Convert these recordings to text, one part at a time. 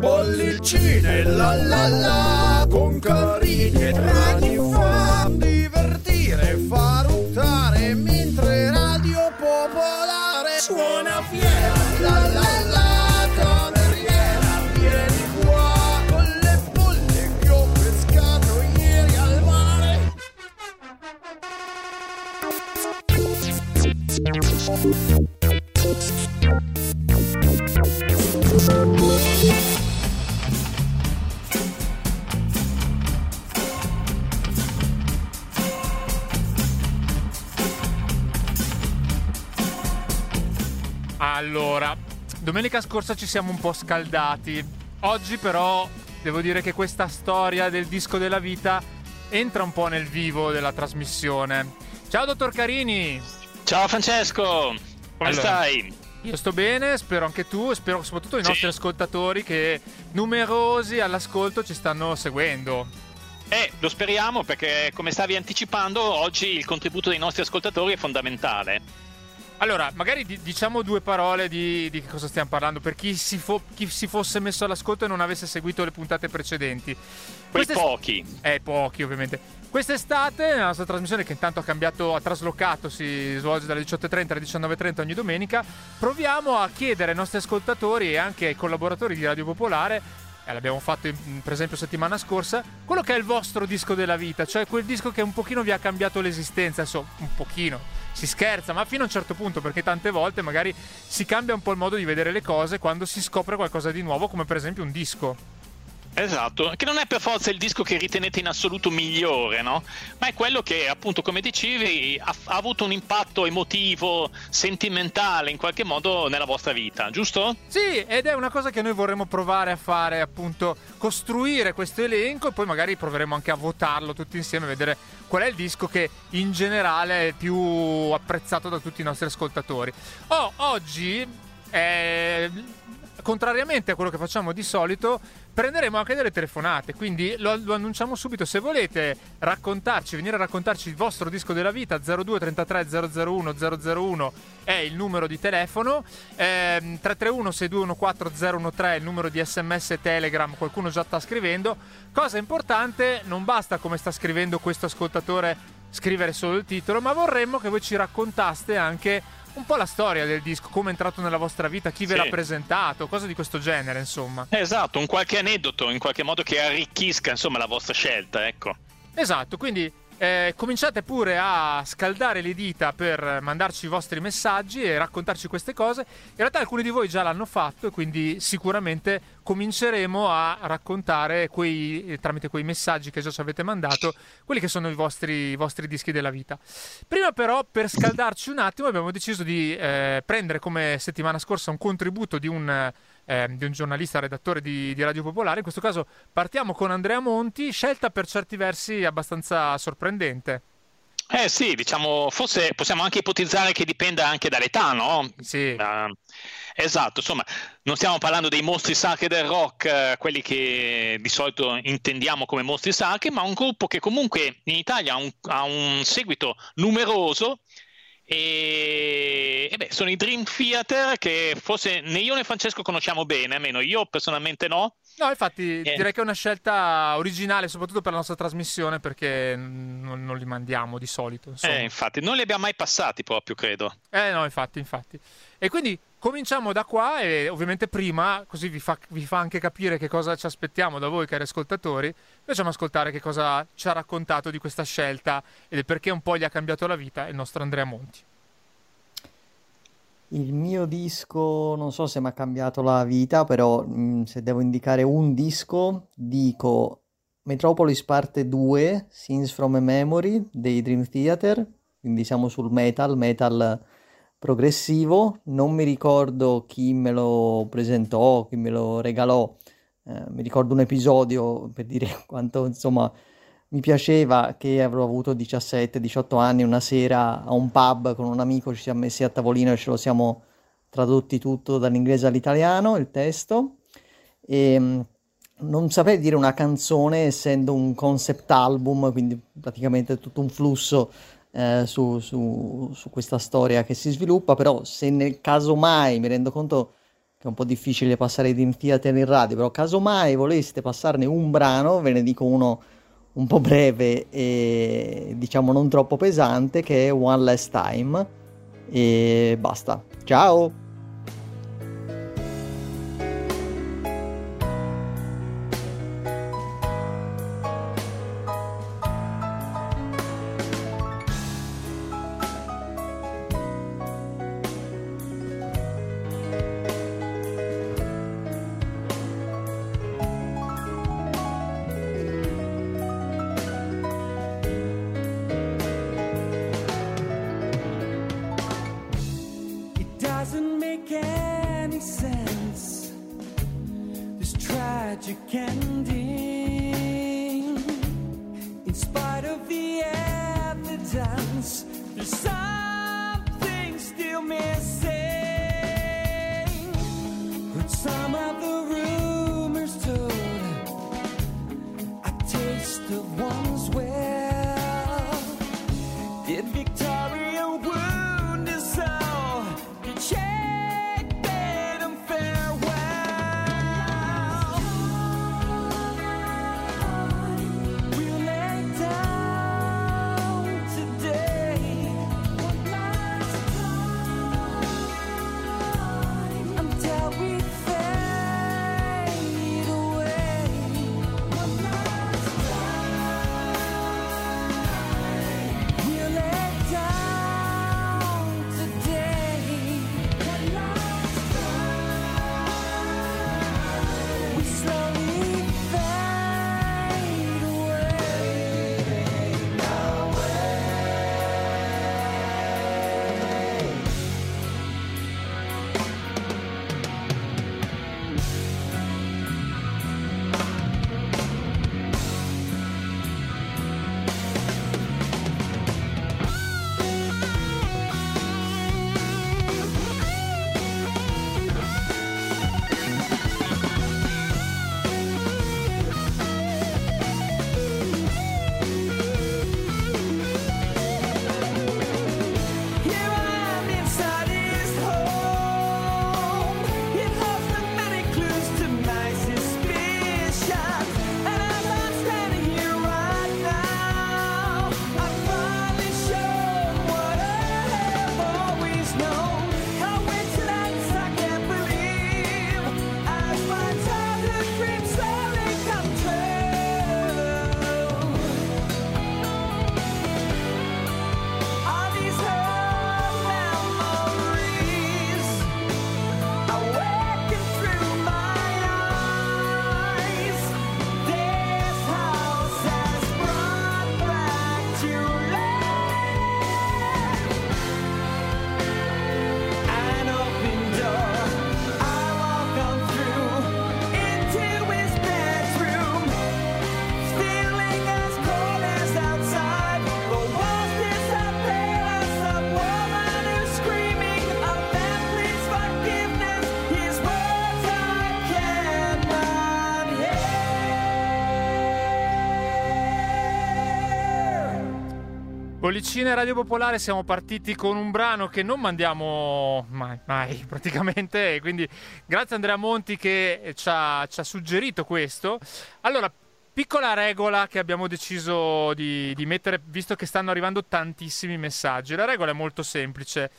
Bollicine la la la con carini e draghi fa divertire, fa ruttare mentre Radio Popolare suona fiera. La la la cameriera vieni Allora, domenica scorsa ci siamo un po' scaldati. Oggi però devo dire che questa storia del disco della vita entra un po' nel vivo della trasmissione. Ciao dottor Carini! Ciao Francesco, come Allora. stai? Io sto bene, spero anche tu e spero soprattutto i Sì. nostri ascoltatori che numerosi all'ascolto ci stanno seguendo. Eh, lo speriamo perché come stavi anticipando oggi il contributo dei nostri ascoltatori è fondamentale. Allora, magari di- diciamo due parole di, di cosa stiamo parlando per chi si, fo- chi si fosse messo all'ascolto e non avesse seguito le puntate precedenti. Quei pochi. Eh, pochi ovviamente. Quest'estate la nostra trasmissione che intanto ha cambiato, ha traslocato, si svolge dalle 18.30 alle 19.30 ogni domenica, proviamo a chiedere ai nostri ascoltatori e anche ai collaboratori di Radio Popolare, e l'abbiamo fatto per esempio settimana scorsa, quello che è il vostro disco della vita, cioè quel disco che un pochino vi ha cambiato l'esistenza, adesso un pochino, si scherza, ma fino a un certo punto, perché tante volte magari si cambia un po' il modo di vedere le cose quando si scopre qualcosa di nuovo, come per esempio un disco. Esatto, che non è per forza il disco che ritenete in assoluto migliore, no? Ma è quello che, appunto, come dicevi, ha, ha avuto un impatto emotivo, sentimentale in qualche modo nella vostra vita, giusto? Sì, ed è una cosa che noi vorremmo provare a fare, appunto, costruire questo elenco e poi magari proveremo anche a votarlo tutti insieme, vedere qual è il disco che in generale è più apprezzato da tutti i nostri ascoltatori. Oh, oggi, eh, contrariamente a quello che facciamo di solito, prenderemo anche delle telefonate, quindi lo, lo annunciamo subito. Se volete raccontarci, venire a raccontarci il vostro disco della vita, 02 33 001 001 è il numero di telefono, ehm, 331 6214 013 è il numero di sms telegram, qualcuno già sta scrivendo. Cosa importante, non basta come sta scrivendo questo ascoltatore scrivere solo il titolo, ma vorremmo che voi ci raccontaste anche un po' la storia del disco, come è entrato nella vostra vita, chi ve Sì. l'ha presentato, cose di questo genere, insomma. Esatto, un qualche aneddoto in qualche modo che arricchisca, insomma, la vostra scelta, ecco. Esatto, quindi eh, cominciate pure a scaldare le dita per mandarci i vostri messaggi e raccontarci queste cose. In realtà alcuni di voi già l'hanno fatto e quindi sicuramente cominceremo a raccontare quei, eh, tramite quei messaggi che già ci avete mandato, quelli che sono i vostri, i vostri dischi della vita. Prima però, per scaldarci un attimo, abbiamo deciso di eh, prendere come settimana scorsa un contributo di un... eh, di un giornalista redattore di, di Radio Popolare. In questo caso partiamo con Andrea Monti, scelta per certi versi abbastanza sorprendente. Eh sì, diciamo, forse possiamo anche ipotizzare che dipenda anche dall'età, no? Sì. Eh, esatto, insomma, non stiamo parlando dei mostri sacri del rock, eh, quelli che di solito intendiamo come mostri sacri, ma un gruppo che comunque in Italia ha un, ha un seguito numeroso e, e beh, sono i Dream Theater che forse né io né Francesco conosciamo bene, almeno io personalmente no. No, infatti Eh. direi che è una scelta originale, soprattutto per la nostra trasmissione, perché non, non li mandiamo di solito. Insomma. Eh, infatti, non li abbiamo mai passati proprio, credo. Eh no, infatti, infatti. E quindi cominciamo da qua e ovviamente prima, così vi fa, vi fa anche capire che cosa ci aspettiamo da voi cari ascoltatori, facciamo ascoltare che cosa ci ha raccontato di questa scelta e del perché un po' gli ha cambiato la vita il nostro Andrea Monti. Il mio disco, non so se mi ha cambiato la vita, però mh, se devo indicare un disco, dico Metropolis parte 2, Scenes from a Memory dei Dream Theater, quindi siamo sul metal, metal progressivo. Non mi ricordo chi me lo presentò, chi me lo regalò. Eh, mi ricordo un episodio per dire quanto insomma mi piaceva che avrò avuto 17-18 anni una sera a un pub con un amico, ci siamo messi a tavolino e ce lo siamo tradotti tutto dall'inglese all'italiano, il testo. E mh, non saprei dire una canzone essendo un concept album, quindi praticamente tutto un flusso eh, su, su- su questa storia che si sviluppa, però se nel caso mai mi rendo conto che è un po' difficile passare di Theater in radio, però casomai voleste passarne un brano, ve ne dico uno un po' breve e diciamo non troppo pesante che è One Last Time e basta. Ciao! Bollicine Radio Popolare siamo partiti con un brano che non mandiamo mai, mai praticamente, quindi grazie Andrea Monti che ci ha, ci ha, suggerito questo. Allora, piccola regola che abbiamo deciso di, di, mettere, visto che stanno arrivando tantissimi messaggi. La regola è molto semplice.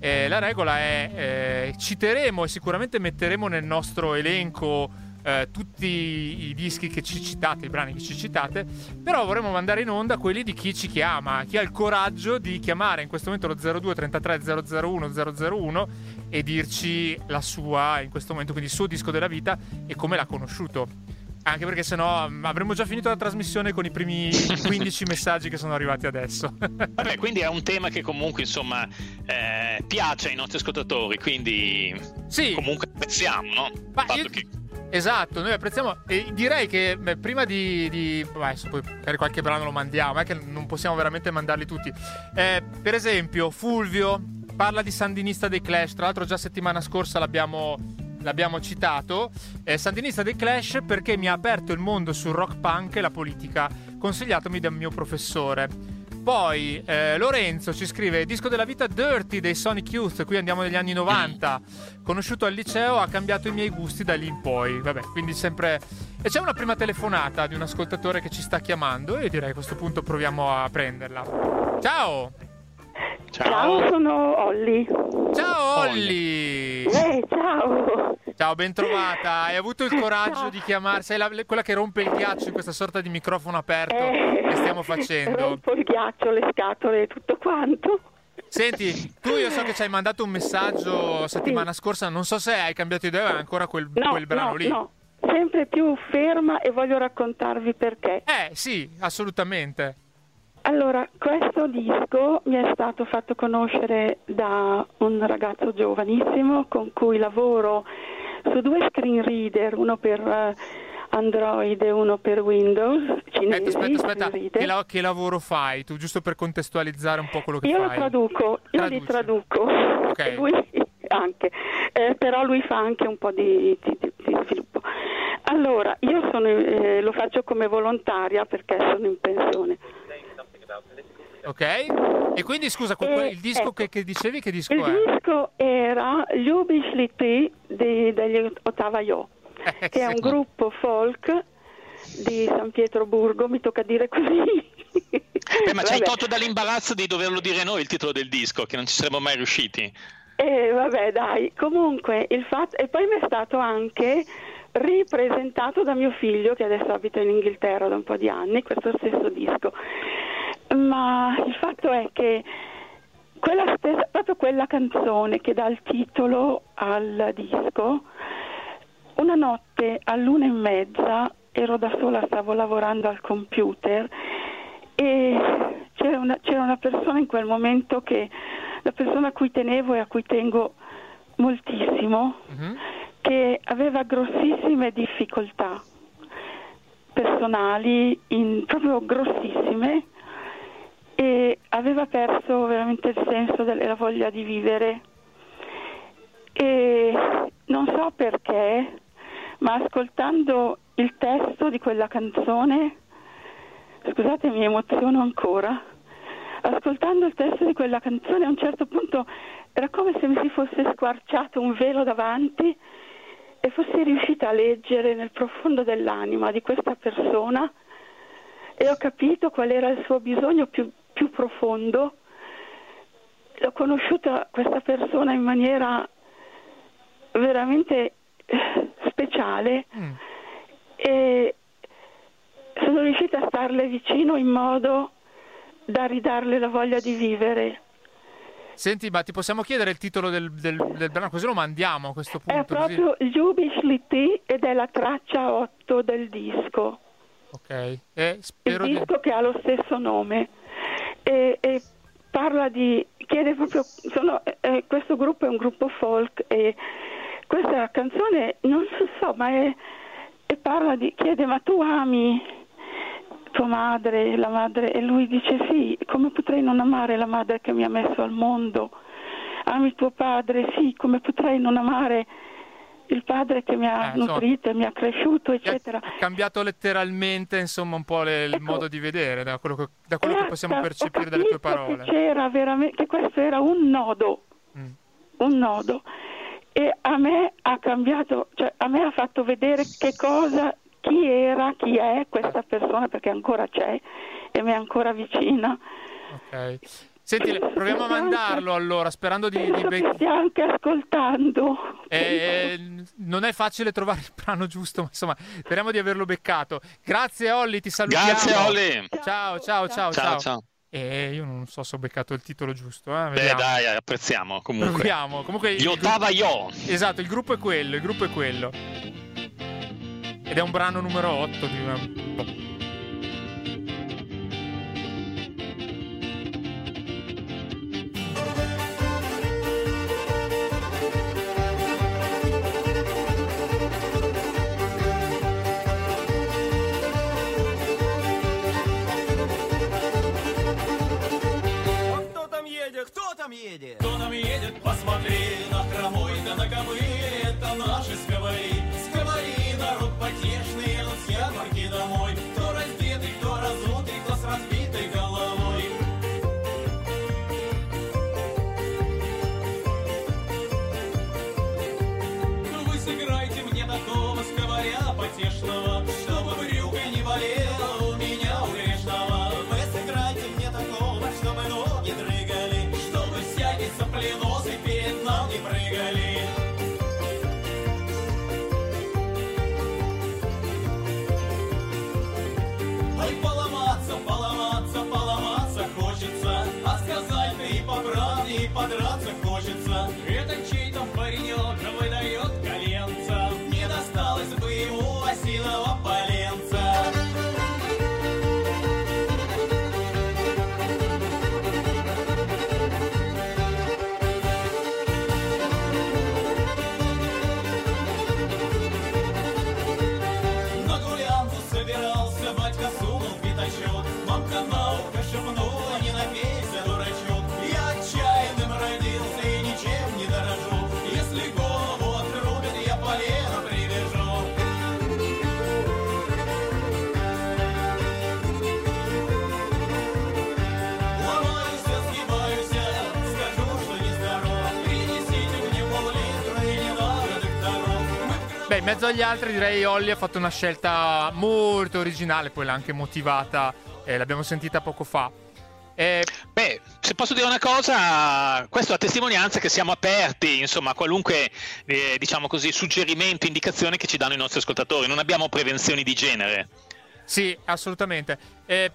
Eh, la regola è eh, citeremo e sicuramente metteremo nel nostro elenco eh, tutti i dischi che ci citate, i brani che ci citate, però vorremmo mandare in onda quelli di chi ci chiama, chi ha il coraggio di chiamare in questo momento lo 02 33 001 001 e dirci la sua, in questo momento, quindi il suo disco della vita e come l'ha conosciuto. Anche perché sennò mm, avremmo già finito la trasmissione con i primi 15 messaggi che sono arrivati adesso. Vabbè, quindi è un tema che comunque insomma eh, piace ai nostri ascoltatori, quindi sì. comunque apprezziamo, no? Ma io... che Esatto, noi apprezziamo e direi che beh, prima di, di adesso poi per qualche brano lo mandiamo, è che non possiamo veramente mandarli tutti. Eh, per esempio, Fulvio parla di Sandinista dei Clash, tra l'altro già settimana scorsa l'abbiamo, l'abbiamo citato. Eh, Sandinista dei Clash perché mi ha aperto il mondo sul rock punk e la politica, consigliatomi dal mio professore. Poi eh, Lorenzo ci scrive disco della vita Dirty dei Sonic Youth, qui andiamo negli anni 90. Conosciuto al liceo, ha cambiato i miei gusti da lì in poi. Vabbè, quindi sempre e c'è una prima telefonata di un ascoltatore che ci sta chiamando e direi a questo punto proviamo a prenderla. Ciao! Ciao, ciao sono Olli. Ciao Olli! Eh, ciao! Ciao, ben trovata. Hai avuto il coraggio di chiamare? Sei la, quella che rompe il ghiaccio in questa sorta di microfono aperto eh, che stiamo facendo. Rompo il ghiaccio, le scatole e tutto quanto. Senti, tu io so che ci hai mandato un messaggio settimana sì. scorsa, non so se hai cambiato idea o è ancora quel, no, quel brano no, lì. No, sempre più ferma e voglio raccontarvi perché. Eh sì, assolutamente. Allora, questo disco mi è stato fatto conoscere da un ragazzo giovanissimo con cui lavoro su due screen reader, uno per eh, Android e uno per Windows. Cinesi, aspetta, aspetta, aspetta. Che, la, che, lavoro fai tu? Giusto per contestualizzare un po' quello che io fai. Io lo traduco, io Traduci. li traduco. Ok. Lui anche, eh, però lui fa anche un po' di, di, di sviluppo. Allora, io sono, eh, lo faccio come volontaria perché sono in pensione. Ok, e quindi scusa, e, il disco ecco, che, che, dicevi che disco il è? Il disco era Ljubiš li ti degli Ottava Io, eh, che è un gruppo folk di San Pietroburgo, mi tocca dire così. Beh, ma ci hai tolto dall'imbarazzo di doverlo dire noi il titolo del disco, che non ci saremmo mai riusciti. Eh, vabbè, dai, comunque il fatto... E poi mi è stato anche ripresentato da mio figlio, che adesso abita in Inghilterra da un po' di anni, questo stesso disco. Ma il fatto è che quella stessa, proprio quella canzone che dà il titolo al disco, una notte all'una e mezza ero da sola, stavo lavorando al computer e c'era una, c'era una persona in quel momento che la persona a cui tenevo e a cui tengo moltissimo, uh-huh. che aveva grossissime difficoltà personali, in, proprio grossissime, e aveva perso veramente il senso della voglia di vivere. E non so perché, ma ascoltando il testo di quella canzone, scusate mi emoziono ancora, ascoltando il testo di quella canzone a un certo punto era come se mi si fosse squarciato un velo davanti e fossi riuscita a leggere nel profondo dell'anima di questa persona e ho capito qual era il suo bisogno più, più profondo. L'ho conosciuta questa persona in maniera veramente eh, speciale mm. e sono riuscita a starle vicino in modo da ridarle la voglia di vivere. Senti, ma ti possiamo chiedere il titolo del, del, del brano, così lo mandiamo a questo punto. È proprio Ljubiš li ti ed è la traccia 8 del disco. Ok. E il disco di... che ha lo stesso nome. E, e parla di... chiede proprio... Sono, eh, questo gruppo è un gruppo folk e questa canzone, non so, ma è... E parla di... chiede, ma tu ami tua madre, la madre, e lui dice sì, come potrei non amare la madre che mi ha messo al mondo? Ami tuo padre, sì, come potrei non amare il padre che mi ha eh, nutrito e mi ha cresciuto, eccetera. Ha cambiato letteralmente, insomma, un po' le, ecco, il modo di vedere, da quello che, da quello che possiamo percepire dalle tue parole. Che c'era veramente, che questo era un nodo, mm. un nodo. E a me ha cambiato, cioè a me ha fatto vedere che cosa chi era, chi è questa persona, perché ancora c'è e mi è ancora vicina. Ok. Senti, proviamo a mandarlo allora, sperando di... di be- stia anche ascoltando. Eh, non è facile trovare il brano giusto, ma insomma, speriamo di averlo beccato. Grazie Olli, ti salutiamo. Grazie Olli. Ciao, ciao, ciao, ciao. ciao. Eh, io non so se ho beccato il titolo giusto. Eh? Beh, dai, apprezziamo comunque. Proviamo. Comunque, Gli ottava io. Esatto, il gruppo è quello, il gruppo è quello. Ed è un brano numero 8 di una... Кто там едет? Кто там едет? Посмотри на хромой, да на это наши сковори. Сковори, народ потешный, едут с ярмарки домой. Beh, mezzo agli altri direi Olli ha fatto una scelta molto originale, poi l'ha anche motivata, eh, l'abbiamo sentita poco fa. Eh... Beh, se posso dire una cosa, questo è la testimonianza che siamo aperti, insomma, a qualunque, eh, diciamo così, suggerimento, indicazione che ci danno i nostri ascoltatori. Non abbiamo prevenzioni di genere. Sì, assolutamente. Eh,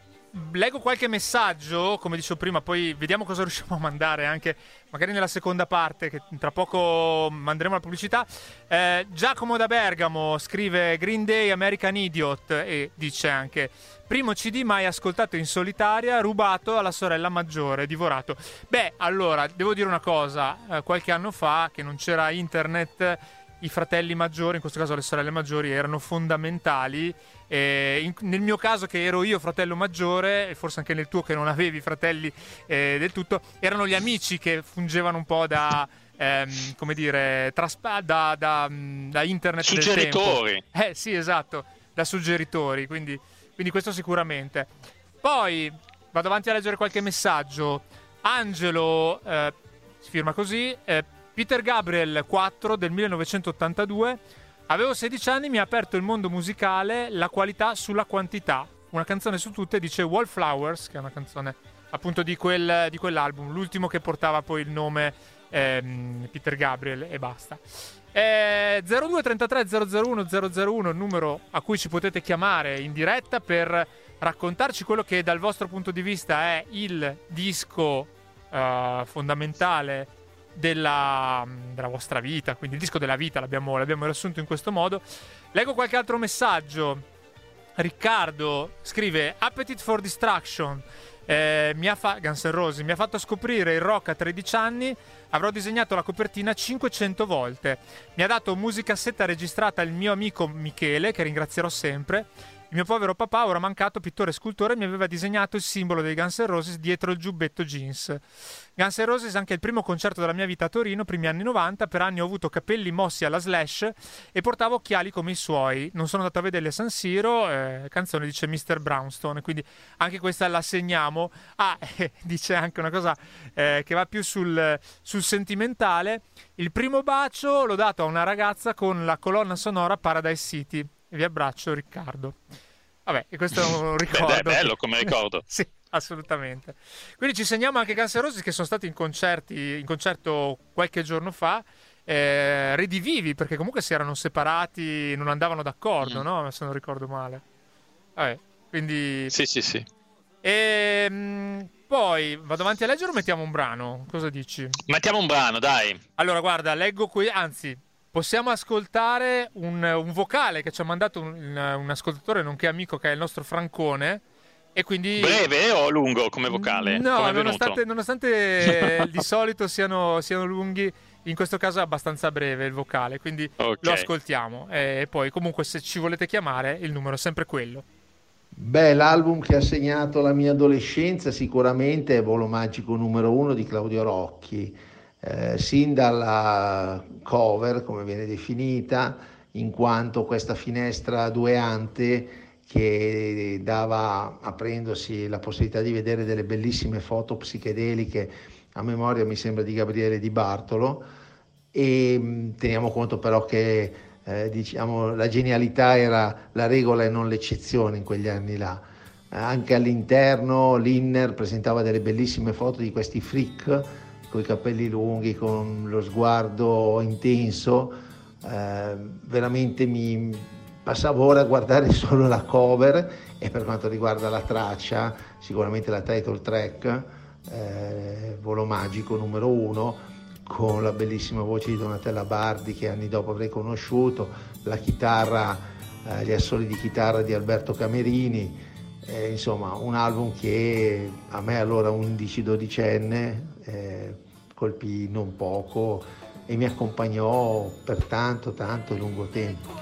leggo qualche messaggio, come dicevo prima, poi vediamo cosa riusciamo a mandare anche magari nella seconda parte, che tra poco manderemo la pubblicità. Eh, Giacomo da Bergamo scrive Green Day American Idiot e dice anche primo CD mai ascoltato in solitaria, rubato alla sorella maggiore, divorato. Beh, allora, devo dire una cosa, eh, qualche anno fa che non c'era internet i fratelli maggiori, in questo caso le sorelle maggiori, erano fondamentali. Eh, in, nel mio caso, che ero io fratello maggiore, e forse anche nel tuo che non avevi fratelli eh, del tutto, erano gli amici che fungevano un po' da. Ehm, come dire, traspa- da, da, da internet. Suggeritori. Eh sì, esatto, da suggeritori, quindi, quindi questo sicuramente. Poi vado avanti a leggere qualche messaggio. Angelo eh, si firma così. Eh, Peter Gabriel 4 del 1982. Avevo 16 anni, mi ha aperto il mondo musicale, la qualità sulla quantità. Una canzone su tutte dice Wallflowers, che è una canzone appunto di, quel, di quell'album, l'ultimo che portava poi il nome ehm, Peter Gabriel e basta. Eh, 0233 001 001 il numero a cui ci potete chiamare in diretta per raccontarci quello che dal vostro punto di vista è il disco uh, fondamentale della, della, vostra vita, quindi il disco della vita l'abbiamo, l'abbiamo riassunto in questo modo. Leggo qualche altro messaggio. Riccardo scrive Appetite for Distraction. Eh, mi ha fa- Roses mi ha fatto scoprire il rock a 13 anni. Avrò disegnato la copertina 500 volte. Mi ha dato musicassetta registrata il mio amico Michele, che ringrazierò sempre. Il mio povero papà, ora mancato pittore e scultore, mi aveva disegnato il simbolo dei Guns N' Roses dietro il giubbetto jeans. Guns N' Roses è anche il primo concerto della mia vita a Torino, primi anni 90. Per anni ho avuto capelli mossi alla slash e portavo occhiali come i suoi. Non sono andato a vederli a San Siro. Eh, canzone dice Mr. Brownstone, quindi anche questa la segniamo. Ah, eh, dice anche una cosa eh, che va più sul, sul sentimentale. Il primo bacio l'ho dato a una ragazza con la colonna sonora Paradise City e vi abbraccio Riccardo. Vabbè, e questo è un ricordo. Beh, è bello come ricordo. sì, assolutamente. Quindi ci segniamo anche Roses che sono stati in, concerti, in concerto qualche giorno fa, eh, redivivi perché comunque si erano separati, non andavano d'accordo, mm. no? Se non ricordo male. Vabbè, quindi... Sì, sì, sì. E, ehm, poi vado avanti a leggere o mettiamo un brano? Cosa dici? Mettiamo un brano, dai. Allora, guarda, leggo qui, anzi, possiamo ascoltare un, un, vocale che ci ha mandato un, un, ascoltatore nonché amico che è il nostro Francone. E quindi... Breve o lungo come vocale? No, come nonostante, nonostante di solito siano, siano, lunghi, in questo caso è abbastanza breve il vocale, quindi okay. lo ascoltiamo. E poi comunque se ci volete chiamare il numero è sempre quello. Beh, l'album che ha segnato la mia adolescenza sicuramente è Volo Magico numero uno di Claudio Rocchi eh, sin dalla cover, come viene definita, in quanto questa finestra due ante che dava, aprendosi la possibilità di vedere delle bellissime foto psichedeliche a memoria, mi sembra, di Gabriele Di Bartolo, e mm, teniamo conto però che eh, diciamo, la genialità era la regola e non l'eccezione in quegli anni là. Anche all'interno l'Inner presentava delle bellissime foto di questi freak con i capelli lunghi, con lo sguardo intenso, eh, veramente mi passavo ora a guardare solo la cover e per quanto riguarda la traccia, sicuramente la title track, eh, Volo Magico numero uno, con la bellissima voce di Donatella Bardi che anni dopo avrei conosciuto, la chitarra, eh, gli assoli di chitarra di Alberto Camerini, eh, insomma un album che a me allora 11-12enne eh, colpì non poco e mi accompagnò per tanto tanto lungo tempo.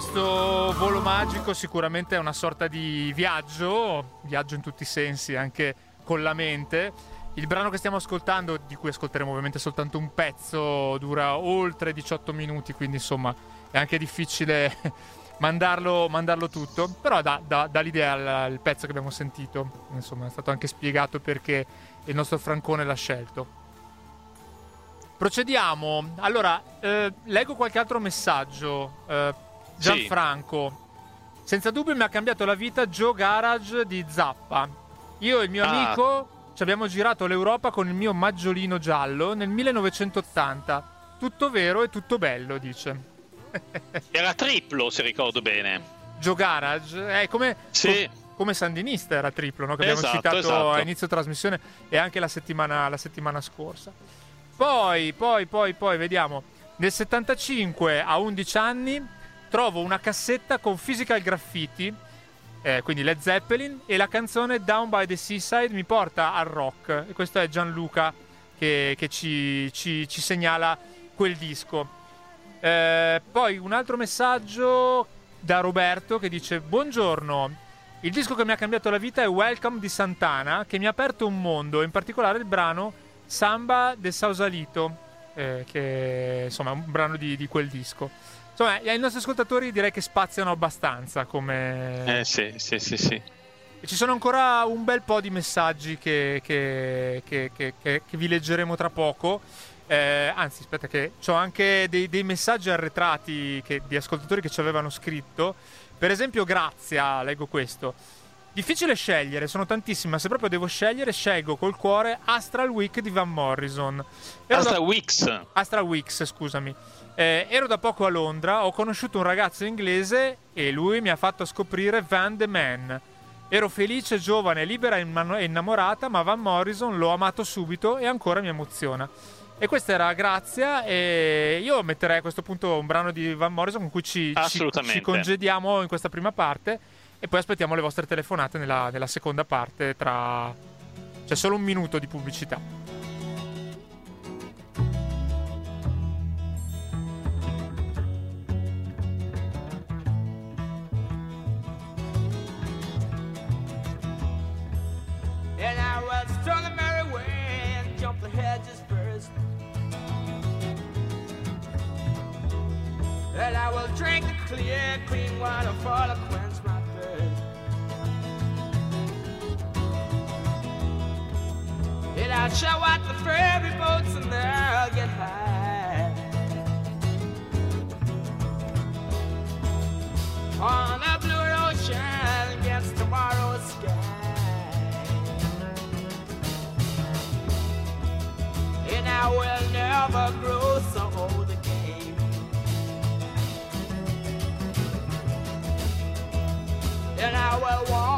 Questo volo magico sicuramente è una sorta di viaggio, viaggio in tutti i sensi, anche con la mente. Il brano che stiamo ascoltando, di cui ascolteremo ovviamente soltanto un pezzo, dura oltre 18 minuti, quindi insomma è anche difficile mandarlo, mandarlo tutto, però dà, dà, dà l'idea al, pezzo che abbiamo sentito, insomma è stato anche spiegato perché il nostro Francone l'ha scelto. Procediamo. Allora, eh, leggo qualche altro messaggio. Eh, Gianfranco. Sì. Senza dubbio mi ha cambiato la vita Joe Garage di Zappa. Io e il mio ah. amico ci abbiamo girato l'Europa con il mio maggiolino giallo nel 1980. Tutto vero e tutto bello, dice. Era triplo, se ricordo bene. Joe Garage? Eh, come, sì. co- come Sandinista era triplo, no? che abbiamo esatto, citato esatto. a inizio trasmissione e anche la settimana, la settimana scorsa. Poi, poi, poi, poi, vediamo. Nel 75, a 11 anni, trovo una cassetta con Physical Graffiti, eh, quindi Led Zeppelin, e la canzone Down by the Seaside mi porta al rock. E questo è Gianluca che, che ci, ci, ci, segnala quel disco. Eh, poi un altro messaggio da Roberto che dice: Buongiorno. Il disco che mi ha cambiato la vita è Welcome di Santana, che mi ha aperto un mondo, in particolare il brano Samba del Sausalito, eh, che insomma è un brano di, di quel disco. Insomma, ai nostri ascoltatori direi che spaziano abbastanza come... Eh sì, sì, sì, sì. E ci sono ancora un bel po' di messaggi che, che, che, che vi leggeremo tra poco. Eh, anzi, aspetta, che ho anche dei, dei messaggi arretrati di ascoltatori che ci avevano scritto. Per esempio, Grazia, leggo questo. Difficile scegliere, sono tantissime, ma se proprio devo scegliere, scelgo col cuore Astral Week di Van Morrison. Astral. Weeks. Astral Weeks, scusami. Eh, ero da poco a Londra, ho conosciuto un ragazzo inglese e lui mi ha fatto scoprire Van the Man. Ero felice, giovane, libera e innamorata, ma Van Morrison l'ho amato subito e ancora mi emoziona. E questa era Grazia e io metterei a questo punto un brano di Van Morrison con cui ci, ci, ci congediamo in questa prima parte e poi aspettiamo le vostre telefonate nella, nella seconda parte tra... c'è solo un minuto di pubblicità. And I will drink the clear, clean water for the quench my thirst. And I'll show out the ferry boats and they'll get high. On a blue ocean against tomorrow's sky. And I will never grow I will walk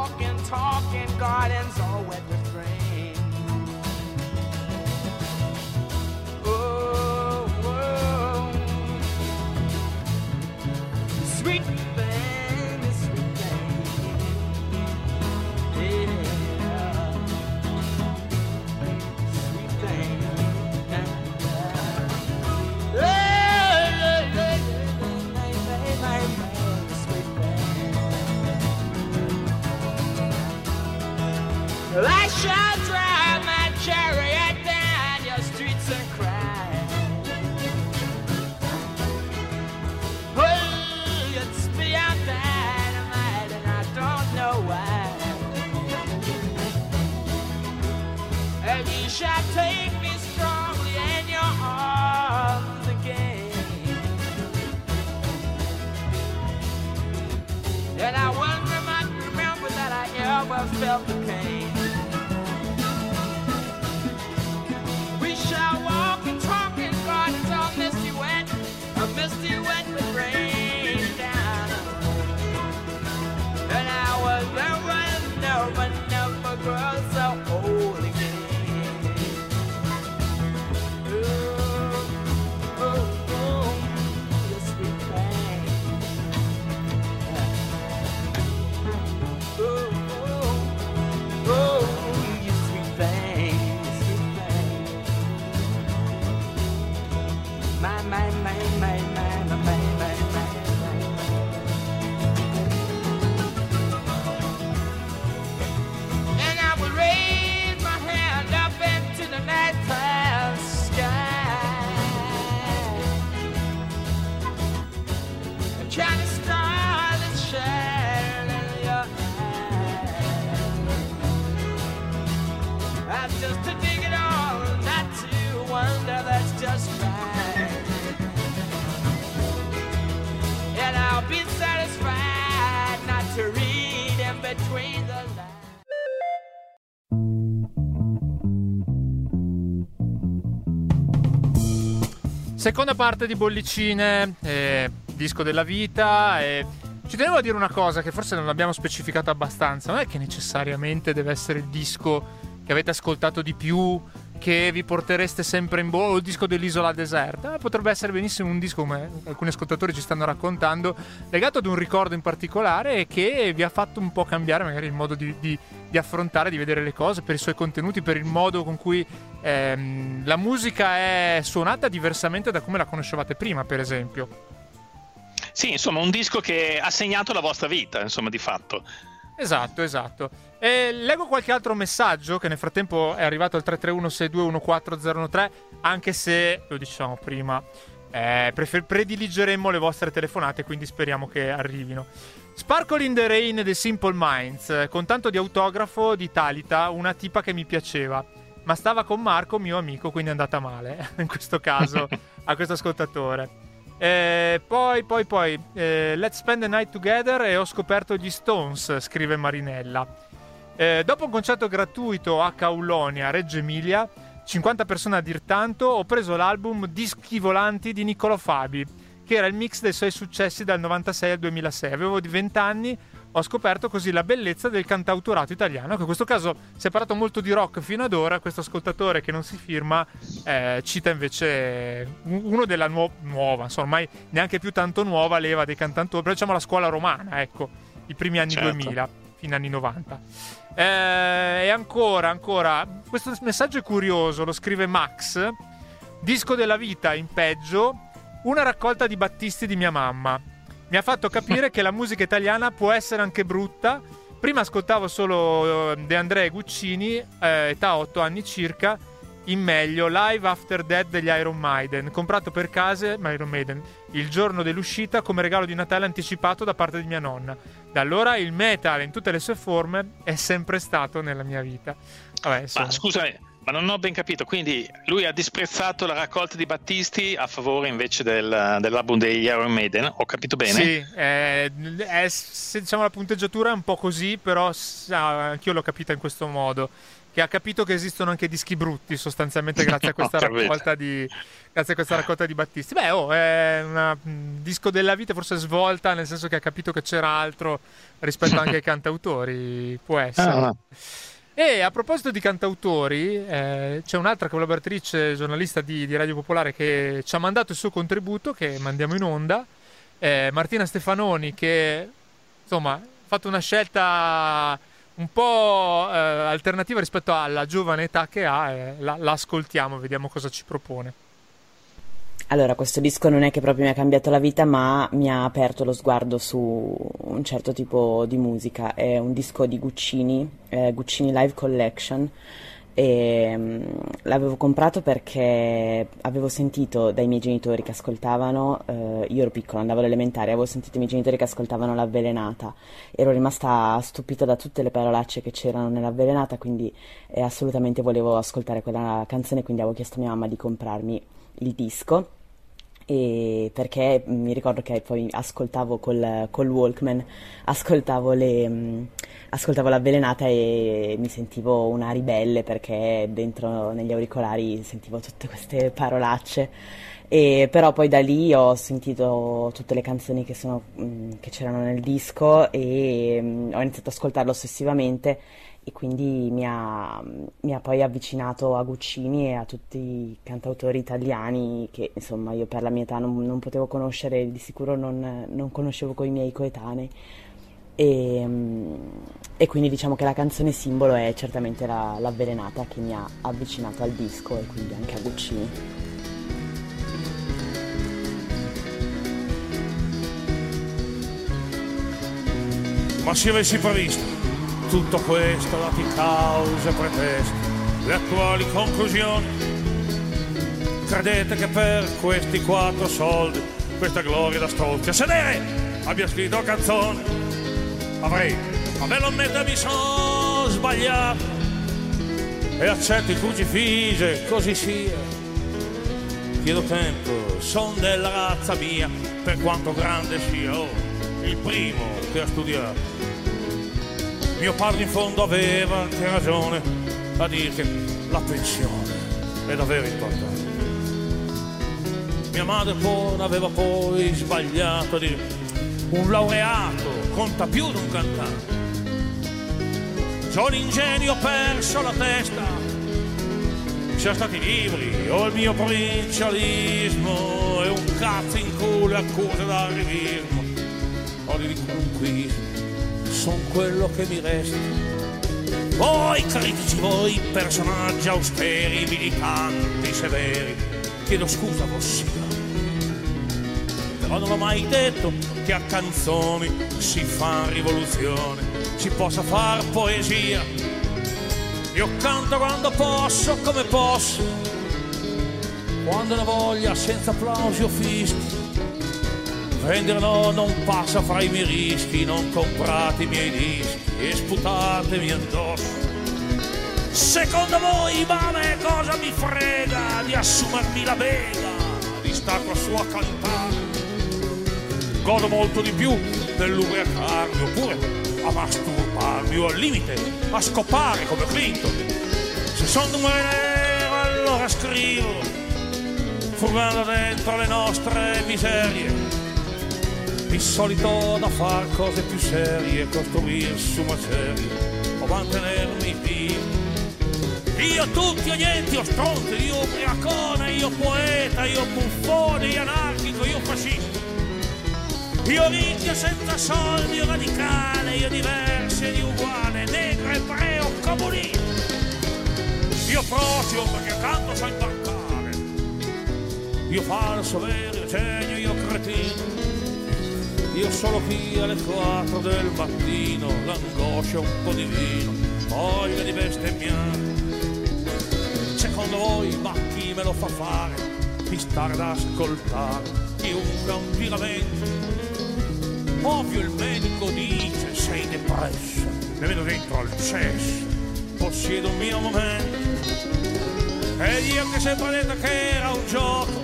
I felt Seconda parte di Bollicine, eh, disco della vita. Eh, ci tenevo a dire una cosa che forse non abbiamo specificato abbastanza. Non è che necessariamente deve essere il disco che avete ascoltato di più, che vi portereste sempre in o il disco dell'isola deserta. Potrebbe essere benissimo un disco, come alcuni ascoltatori ci stanno raccontando, legato ad un ricordo in particolare che vi ha fatto un po' cambiare magari il modo di, di, di affrontare, di vedere le cose, per i suoi contenuti, per il modo con cui ehm, la musica è suonata diversamente da come la conoscevate prima, per esempio. Sì, insomma, un disco che ha segnato la vostra vita, insomma, di fatto. Esatto, esatto. E leggo qualche altro messaggio che nel frattempo è arrivato al 331-6214013, anche se, lo diciamo prima, eh, prefer- prediligeremmo le vostre telefonate, quindi speriamo che arrivino. Sparkle in the Rain dei Simple Minds, con tanto di autografo di Talita, una tipa che mi piaceva, ma stava con Marco, mio amico, quindi è andata male, in questo caso, a questo ascoltatore. Eh, poi, poi, poi, eh, Let's Spend the Night Together e ho scoperto gli Stones, scrive Marinella. Eh, dopo un concerto gratuito a Caulonia, Reggio Emilia, 50 persone a dir tanto, ho preso l'album Dischi Volanti di Niccolo Fabi, che era il mix dei suoi successi dal 96 al 2006. Avevo 20 anni, ho scoperto così la bellezza del cantautorato italiano, che in questo caso si è parlato molto di rock fino ad ora, questo ascoltatore che non si firma eh, cita invece uno della nuo- nuova, insomma, ormai neanche più tanto nuova leva dei cantautori, però diciamo la scuola romana, ecco, i primi anni certo. 2000, fino anni 90. Eh, e ancora, ancora, questo messaggio è curioso, lo scrive Max, disco della vita in peggio, una raccolta di battisti di mia mamma mi ha fatto capire che la musica italiana può essere anche brutta. Prima ascoltavo solo eh, De André Guccini, eh, età 8 anni circa, in meglio Live After Dead degli Iron Maiden, comprato per case Iron Maiden il giorno dell'uscita come regalo di Natale anticipato da parte di mia nonna. Da allora il metal in tutte le sue forme è sempre stato nella mia vita. Vabbè, Ma scusami, ma non ho ben capito, quindi lui ha disprezzato la raccolta di Battisti a favore invece del, dell'album degli Iron Maiden, ho capito bene? Sì, è, è, se, diciamo la punteggiatura è un po' così, però anch'io l'ho capita in questo modo, che ha capito che esistono anche dischi brutti sostanzialmente grazie a questa, raccolta di, grazie a questa raccolta di Battisti. Beh, oh, è un disco della vita forse svolta, nel senso che ha capito che c'era altro rispetto anche ai cantautori, può essere. Ah, e a proposito di cantautori, eh, c'è un'altra collaboratrice giornalista di, di, Radio Popolare che ci ha mandato il suo contributo, che mandiamo in onda, eh, Martina Stefanoni, che insomma ha fatto una scelta un po' eh, alternativa rispetto alla giovane età che ha, e la, la ascoltiamo, vediamo cosa ci propone. Allora, questo disco non è che proprio mi ha cambiato la vita, ma mi ha aperto lo sguardo su un certo tipo di musica. È un disco di Guccini, eh, Guccini Live Collection. E, um, l'avevo comprato perché avevo sentito dai miei genitori che ascoltavano, eh, io ero piccola, andavo all'elementare, avevo sentito i miei genitori che ascoltavano l'avvelenata, ero rimasta stupita da tutte le parolacce che c'erano nell'avvelenata, quindi eh, assolutamente volevo ascoltare quella canzone, quindi avevo chiesto a mia mamma di comprarmi il disco e perché mi ricordo che poi ascoltavo col, col Walkman, ascoltavo, le, um, ascoltavo l'avvelenata e mi sentivo una ribelle perché dentro negli auricolari sentivo tutte queste parolacce. E però poi da lì ho sentito tutte le canzoni che, sono, um, che c'erano nel disco e um, ho iniziato ad ascoltarlo ossessivamente e quindi mi ha, mi ha, poi avvicinato a Guccini e a tutti i cantautori italiani che insomma io per la mia età non, non potevo conoscere, di sicuro non, non conoscevo con i miei coetanei. E, e, quindi diciamo che la canzone simbolo è certamente la, l'avvelenata che mi ha avvicinato al disco e quindi anche a Guccini. Ma se avessi previsto tutto questo dati cause e pretesti, le attuali conclusioni. Credete che per questi quattro soldi, questa gloria da stolti a sedere, abbia scritto canzoni? Avrei, ma me lo ammetto mi sono sbagliato e accetto il crocifige, così sia. Chiedo tempo, son della razza mia, per quanto grande sia, oh, il primo che ha studiato mio padre in fondo aveva anche ragione a dire che la pensione è davvero importante. Mia madre poi aveva poi sbagliato a dire un laureato conta più di un cantante. Sono ingenio, ho perso la testa. Siano stati libri o il mio provincialismo e un cazzo in culo e accuse d'arrivismo o di conquismo son quello che mi resta. Voi critici, voi personaggi austeri, militanti, severi, chiedo scusa vostra. Però non ho mai detto che a canzoni si fa rivoluzione, si possa far poesia. Io canto quando posso, come posso, quando ne voglia, senza applausi o fischi Venderlo non passa fra i miei rischi, non comprate i miei dischi e sputatemi addosso. Secondo voi, ma me cosa mi frega di assumermi la bega, di star qua su a cantare? Godo molto di più dell'ubriacarmi oppure a masturbare farmi al limite, a scopare come Clinton. Se sono un nero allora scrivo, furgando dentro le nostre miserie. Di solito da far cose più serie, costruire su macerie o mantenermi vivo. Io tutti o niente, io stronzo, io ubriacone, io poeta, io buffone, io anarchico, io fascista. Io ricchio senza soldi, io radicale, io diverso di uguale, negro, ebreo, comunista. Io prossimo perché tanto so imbarcare. Io falso, vero, io genio, io cretino. Io solo qui alle 4 del mattino, l'angoscia un po' di vino, voglia di bestemmiare. Secondo voi, ma chi me lo fa fare? Di stare ad ascoltare chiunque ha un giramento. Ovvio il medico dice sei depresso, ne vedo dentro al cesso, possiedo un mio momento. E io che sempre detto che era un gioco,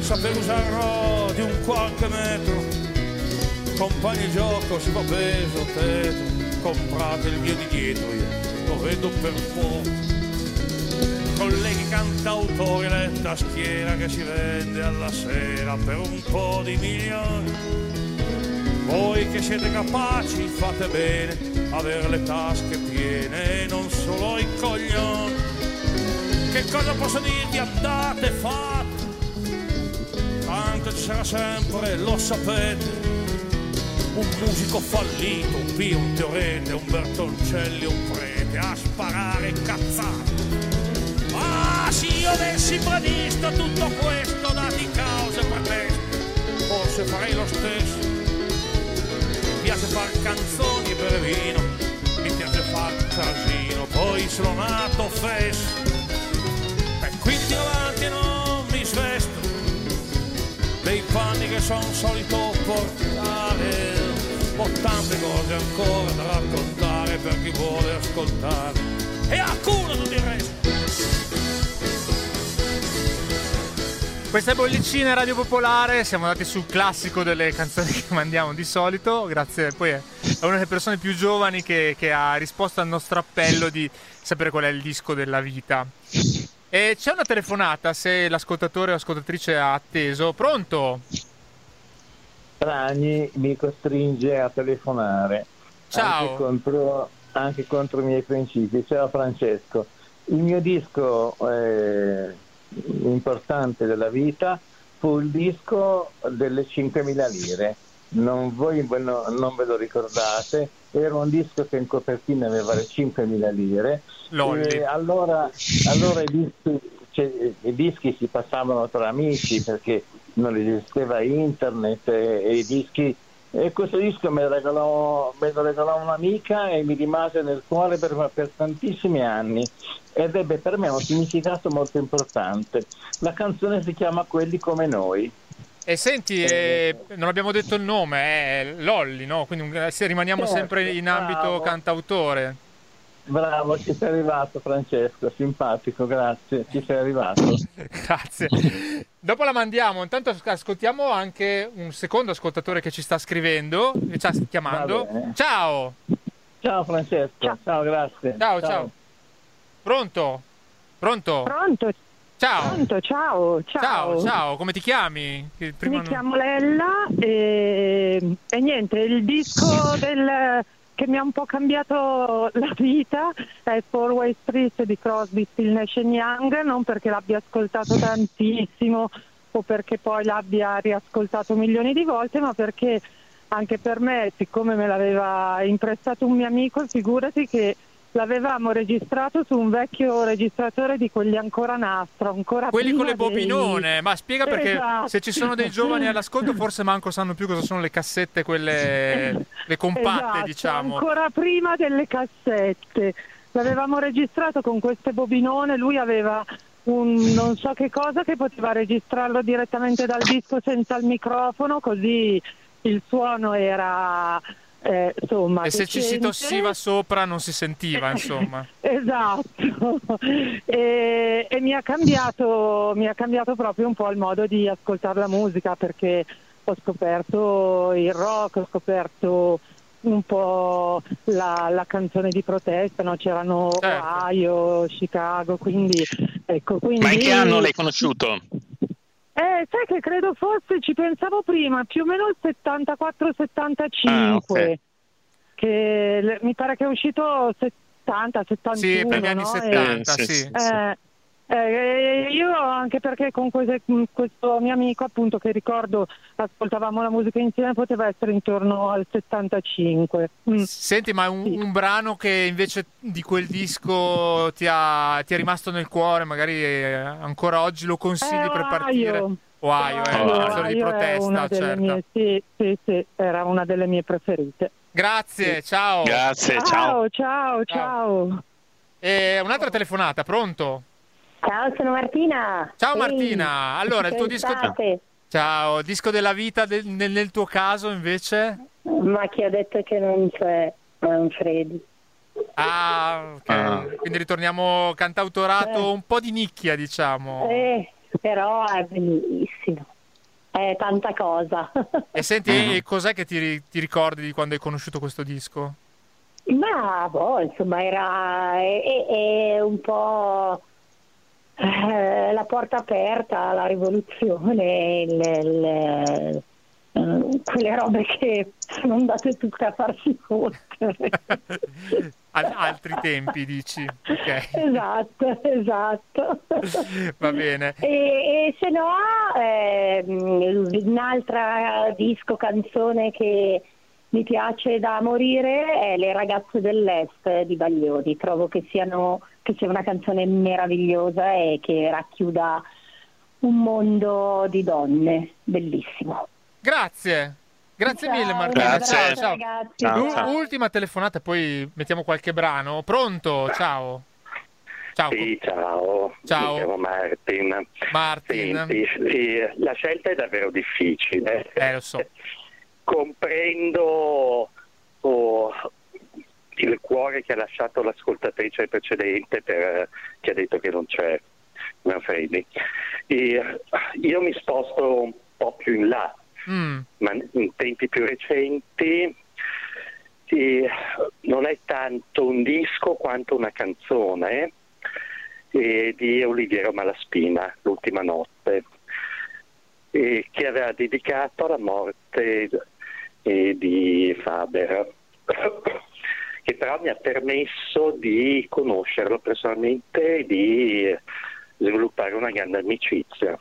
sapevo usarlo di un qualche metro. Compagni gioco, si va peso, tetro, comprate il mio di dietro, io lo vedo per poco. Colleghi cantautori, la tastiera che si vende alla sera per un po' di milioni. Voi che siete capaci fate bene, avere le tasche piene e non solo i coglioni. Che cosa posso dirvi? Andate, fate sarà sempre, lo sapete. Un musico fallito, un Pio, un Teorete, un Bertoncelli, un prete, a sparare cazzate. Ah, se io avessi previsto tutto questo, dati cause preteste, forse farei lo stesso. Mi piace far canzoni e bere vino, mi piace far casino, poi sono nato fesso. E quindi avanti svesto dei panni che sono solito portare. Ho tante cose ancora da raccontare per chi vuole ascoltare. E a culo tutto il resto. Questa è Bollicina Radio Popolare, siamo andati sul classico delle canzoni che mandiamo di solito, grazie poi è una delle persone più giovani che, che ha risposto al nostro appello di sapere qual è il disco della vita. E c'è una telefonata se l'ascoltatore o ascoltatrice ha atteso. Pronto? Ragni mi costringe a telefonare. Ciao. Anche contro, anche contro i miei principi. Ciao Francesco. Il mio disco eh, importante della vita fu il disco delle 5.000 lire. Non, voi no, non ve lo ricordate, era un disco che in copertina aveva le 5.000 lire. E allora, allora i, dischi, cioè, i, dischi, si passavano tra amici perché non esisteva internet e, e i dischi. E questo disco me lo, regalò, me lo regalò un'amica e mi rimase nel cuore per, per tantissimi anni ed ebbe per me un significato molto importante. La canzone si chiama Quelli come noi. E senti, eh, non abbiamo detto il nome, è Lolli, no? Quindi se rimaniamo Certo, sempre in ambito bravo. cantautore. Bravo, ci sei arrivato Francesco, simpatico, grazie, ci sei arrivato. Grazie. Dopo la mandiamo, intanto as- ascoltiamo anche un secondo ascoltatore che ci sta scrivendo, che ci sta chiamando. Ciao! Ciao Francesco, ciao, grazie. Ciao, ciao. Pronto? Pronto? Pronto? Ciao. Pronto, ciao, ciao. Ciao, ciao, come ti chiami? Mi non- chiamo Lella e, e niente, il disco del- che mi ha un po' cambiato la vita è Four Way Street di Crosby, Still Nash Young, non perché l'abbia ascoltato tantissimo o perché poi l'abbia riascoltato milioni di volte, ma perché anche per me, siccome me l'aveva imprestato un mio amico, figurati che l'avevamo registrato su un vecchio registratore di quelli ancora nastro, ancora Quelli con le prima dei- bobinone, ma spiega perché Esatto. se ci sono dei giovani all'ascolto forse manco sanno più cosa sono le cassette, quelle le compatte, Esatto, diciamo. Ancora prima delle cassette. L'avevamo registrato con queste bobinone, lui aveva un non so che cosa che poteva registrarlo direttamente dal disco senza il microfono, così il suono era eh, insomma E se ci si tossiva sopra non si sentiva, insomma. Esatto, e, e mi, ha cambiato, mi ha cambiato proprio un po' il modo di ascoltare la musica perché ho scoperto il rock, ho scoperto un po' la, la canzone di protesta, no? c'erano Certo. Ohio, Chicago, quindi ecco. Quindi... Ma in che anno l'hai conosciuto? Eh, sai che credo fosse, ci pensavo prima, più o meno il 74-75, Ah, ok. che le- mi pare che è uscito 70, 71. Sì, per gli anni no? 70, sì, sì. sì. Eh, eh, io anche perché con quese- con questo mio amico appunto che ricordo ascoltavamo la musica insieme poteva essere intorno al 75 Mm. Senti, ma un, un brano che invece di quel disco ti, ha- ti è rimasto nel cuore, magari eh, ancora oggi lo consigli Eh, per partire? Ohio. Ohio, è Ohio, una canzone di Ohio è protesta, certo. mie- sì, sì, sì, era una delle mie preferite Grazie, ciao. Grazie, ciao. ciao ciao ciao E un'altra telefonata, pronto? Ciao, sono Martina. Ciao Ehi, Martina, allora il tuo disco... Ciao, disco della vita del- nel, nel tuo caso invece? Ma chi ha detto che non c'è Manfredi? Ah, ok. Ah. Quindi ritorniamo cantautorato Eh. un po' di nicchia, diciamo. Eh, però è bellissimo. È tanta cosa. E senti, e cos'è che ti, ti ricordi di quando hai conosciuto questo disco? Ma boh, insomma, era è, è- è un po' eh, la porta aperta alla rivoluzione, il- eh, quelle robe che sono andate tutte a farsi fottere. Al- altri tempi, dici? Ok, esatto, esatto. va bene. E, e se no, ehm, un'altra disco canzone che mi piace da morire è Le ragazze dell'Est di Baglioni. Trovo che, siano, che sia una canzone meravigliosa e che racchiuda un mondo di donne. Bellissimo. Grazie. Grazie Ciao, mille Martina. Grazie. Ciao, ciao. ragazzi. Ciao, L'u- ciao. Ultima telefonata, poi mettiamo qualche brano. Pronto? Ciao. Ciao. Sì, ciao. Ciao. Mi chiamo Martin. Martin. Senti, sì, la scelta è davvero difficile. Eh, lo so. Comprendo oh, il cuore che ha lasciato l'ascoltatrice precedente per, che ha detto che non c'è Manfredi. E io mi sposto un po' più in là, Mm, ma in tempi più recenti non è tanto un disco quanto una canzone eh, di Oliviero Malaspina, L'ultima notte, eh, che aveva dedicato alla morte eh, di Faber, che però mi ha permesso di conoscerlo personalmente e di sviluppare una grande amicizia.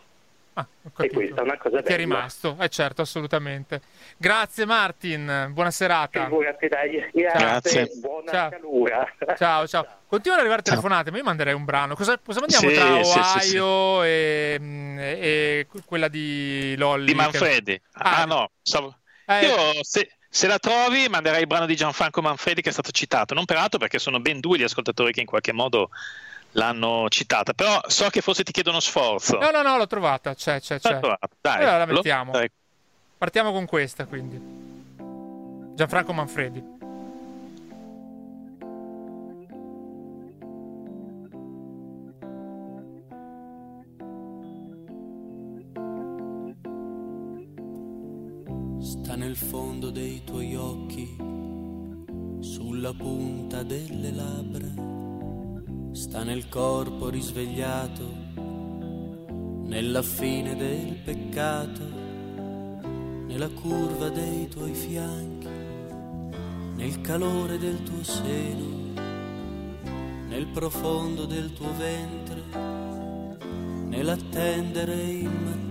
ah, E questa è una cosa Ti è bella. rimasto? Eh certo, assolutamente. Grazie Martin, buona serata. Figurati, dai. Grazie, Grazie. buona Ciao. calura. Ciao, ciao. Continuano ad arrivare telefonate, ma io manderei un brano. Cosa, cosa mandiamo Sì, tra sì, sì, sì. Ohio E, mm, e quella di Lolli? Di che- Manfredi. Ah, Ah, no, stavo- Eh, Io se, se la trovi manderei il brano di Gianfranco Manfredi che è stato citato, non peraltro perché sono ben due gli ascoltatori che in qualche modo l'hanno citata, però so che forse ti chiedono sforzo. No, no, no, l'ho trovata. C'è, c'è, c'è. Dai, Allora la lo- mettiamo. dai. Partiamo con questa, quindi. Gianfranco Manfredi. Nel fondo dei tuoi occhi, sulla punta delle labbra, sta nel corpo risvegliato, nella fine del peccato, nella curva dei tuoi fianchi, nel calore del tuo seno, nel profondo del tuo ventre, nell'attendere il mattino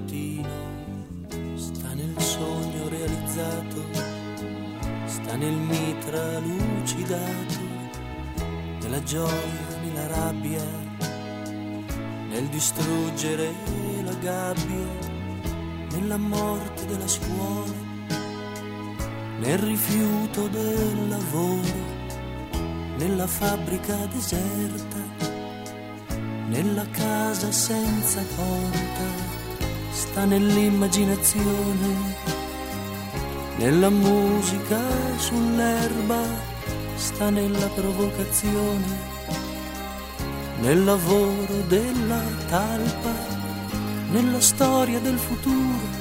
nel mitra lucidato, nella gioia, nella rabbia, nel distruggere la gabbia, nella morte della scuola, nel rifiuto del lavoro, nella fabbrica deserta, nella casa senza porta sta nell'immaginazione, nella musica sull'erba, sta nella provocazione, nel lavoro della talpa, nella storia del futuro,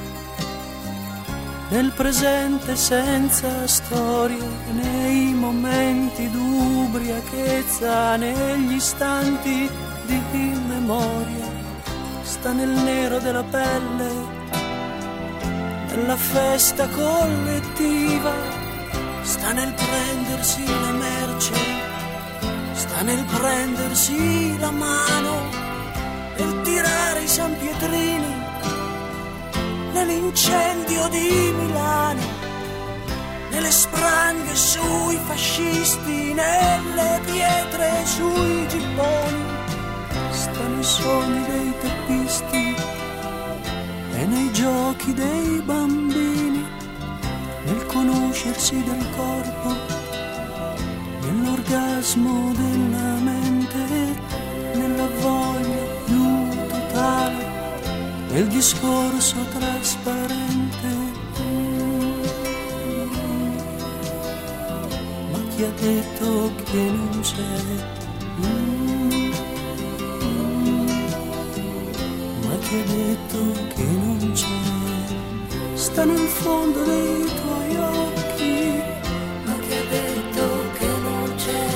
nel presente senza storie, nei momenti d'ubriachezza, negli istanti di memoria, sta nel nero della pelle, nella festa collettiva, sta nel prendersi la merce, sta nel prendersi la mano, nel tirare i San Pietrini nell'incendio di Milano, nelle spranghe sui fascisti, nelle pietre sui gibboni, stanno i sogni dei teppisti giochi dei bambini, nel conoscersi del corpo, nell'orgasmo della mente, nella voglia più totale nel discorso trasparente. Ma chi ha detto che non c'è? Chi ha detto che non c'è? Sta nel fondo dei tuoi occhi. Ma chi ha detto che non c'è?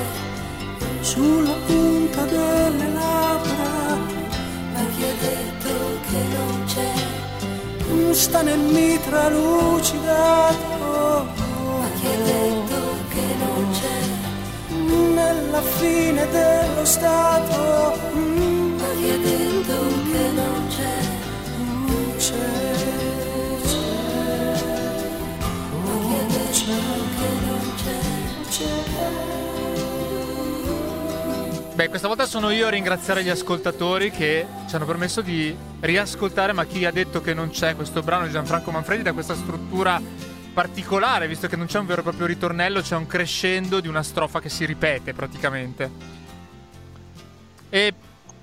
Sulla punta delle labbra ma chi ha detto che non c'è? Sta nel mitra lucidato. Ma chi ha detto che non c'è? Nella fine dello stato. Beh, questa volta sono io a ringraziare gli ascoltatori che ci hanno permesso di riascoltare, ma chi ha detto che non c'è questo brano di Gianfranco Manfredi da questa struttura particolare, visto che non c'è un vero e proprio ritornello, c'è un crescendo di una strofa che si ripete praticamente. E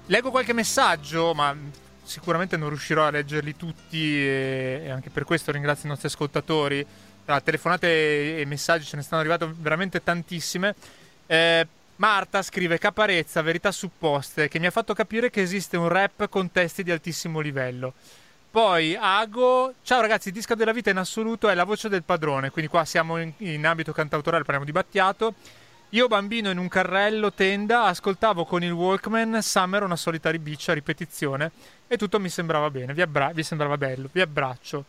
leggo qualche messaggio, ma sicuramente non riuscirò a leggerli tutti e, anche per questo ringrazio i nostri ascoltatori. Tra telefonate e messaggi ce ne stanno arrivate veramente tantissime. Eh, Marta scrive caparezza, verità supposte, che mi ha fatto capire che esiste un rap con testi di altissimo livello. Poi Ago, ciao ragazzi, il disco della vita in assoluto è la voce del padrone, quindi qua siamo in, in ambito cantautorale, parliamo di Battiato. Io bambino in un carrello tenda ascoltavo con il Walkman Summer una solita ribiccia a ripetizione e tutto mi sembrava bene, vi, abbra- vi sembrava bello, vi abbraccio.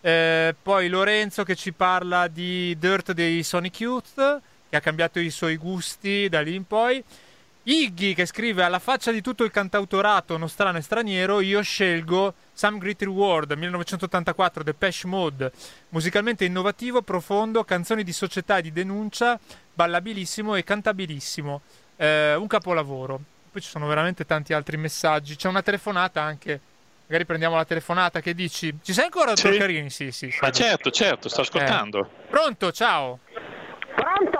Eh, poi Lorenzo che ci parla di Dirt dei Sonic Youth che ha cambiato i suoi gusti da lì in poi. Iggy che scrive alla faccia di tutto il cantautorato nostrano e straniero, io scelgo Some Gritty World 1984 Depeche Mode, musicalmente innovativo, profondo, canzoni di società e di denuncia, ballabilissimo e cantabilissimo, eh, un capolavoro. Poi ci sono veramente tanti altri messaggi, c'è una telefonata anche, magari prendiamo la telefonata che dici, ci sei ancora Sì. Carini? Sì, sì. Ma certo, certo, sto ascoltando. Pronto, ciao.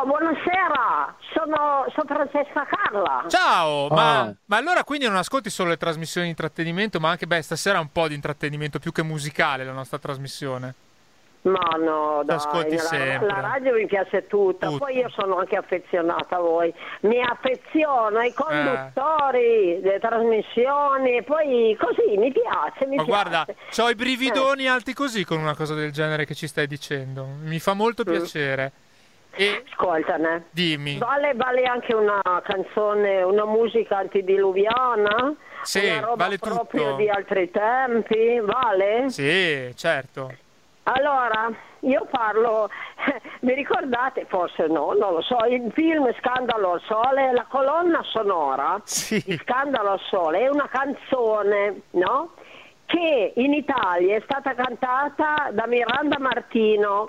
Pronto, buonasera, sono, sono Francesca Carla. Ciao, ma, Ah. ma allora quindi non ascolti solo le trasmissioni di intrattenimento, ma anche, beh, stasera un po' di intrattenimento più che musicale la nostra trasmissione. Ma no, dai, ascolti la, sempre. la radio mi piace tutta, Tutto. poi io sono anche affezionata a voi, mi affeziono Eh. ai conduttori delle trasmissioni, e poi così mi piace, mi Ma piace. guarda, ho i brividoni Eh. alti così con una cosa del genere che ci stai dicendo. Mi fa molto Mm. piacere. E Ascoltane. dimmi. Vale, vale anche una canzone, una musica antidiluviana? Sì, una roba vale proprio tutto. di altri tempi, vale? Sì, certo. Allora, io parlo, mi ricordate, forse no, non lo so, il film Scandalo al Sole, la colonna sonora di Scandalo al Sole è una canzone, no? Che in Italia è stata cantata da Miranda Martino.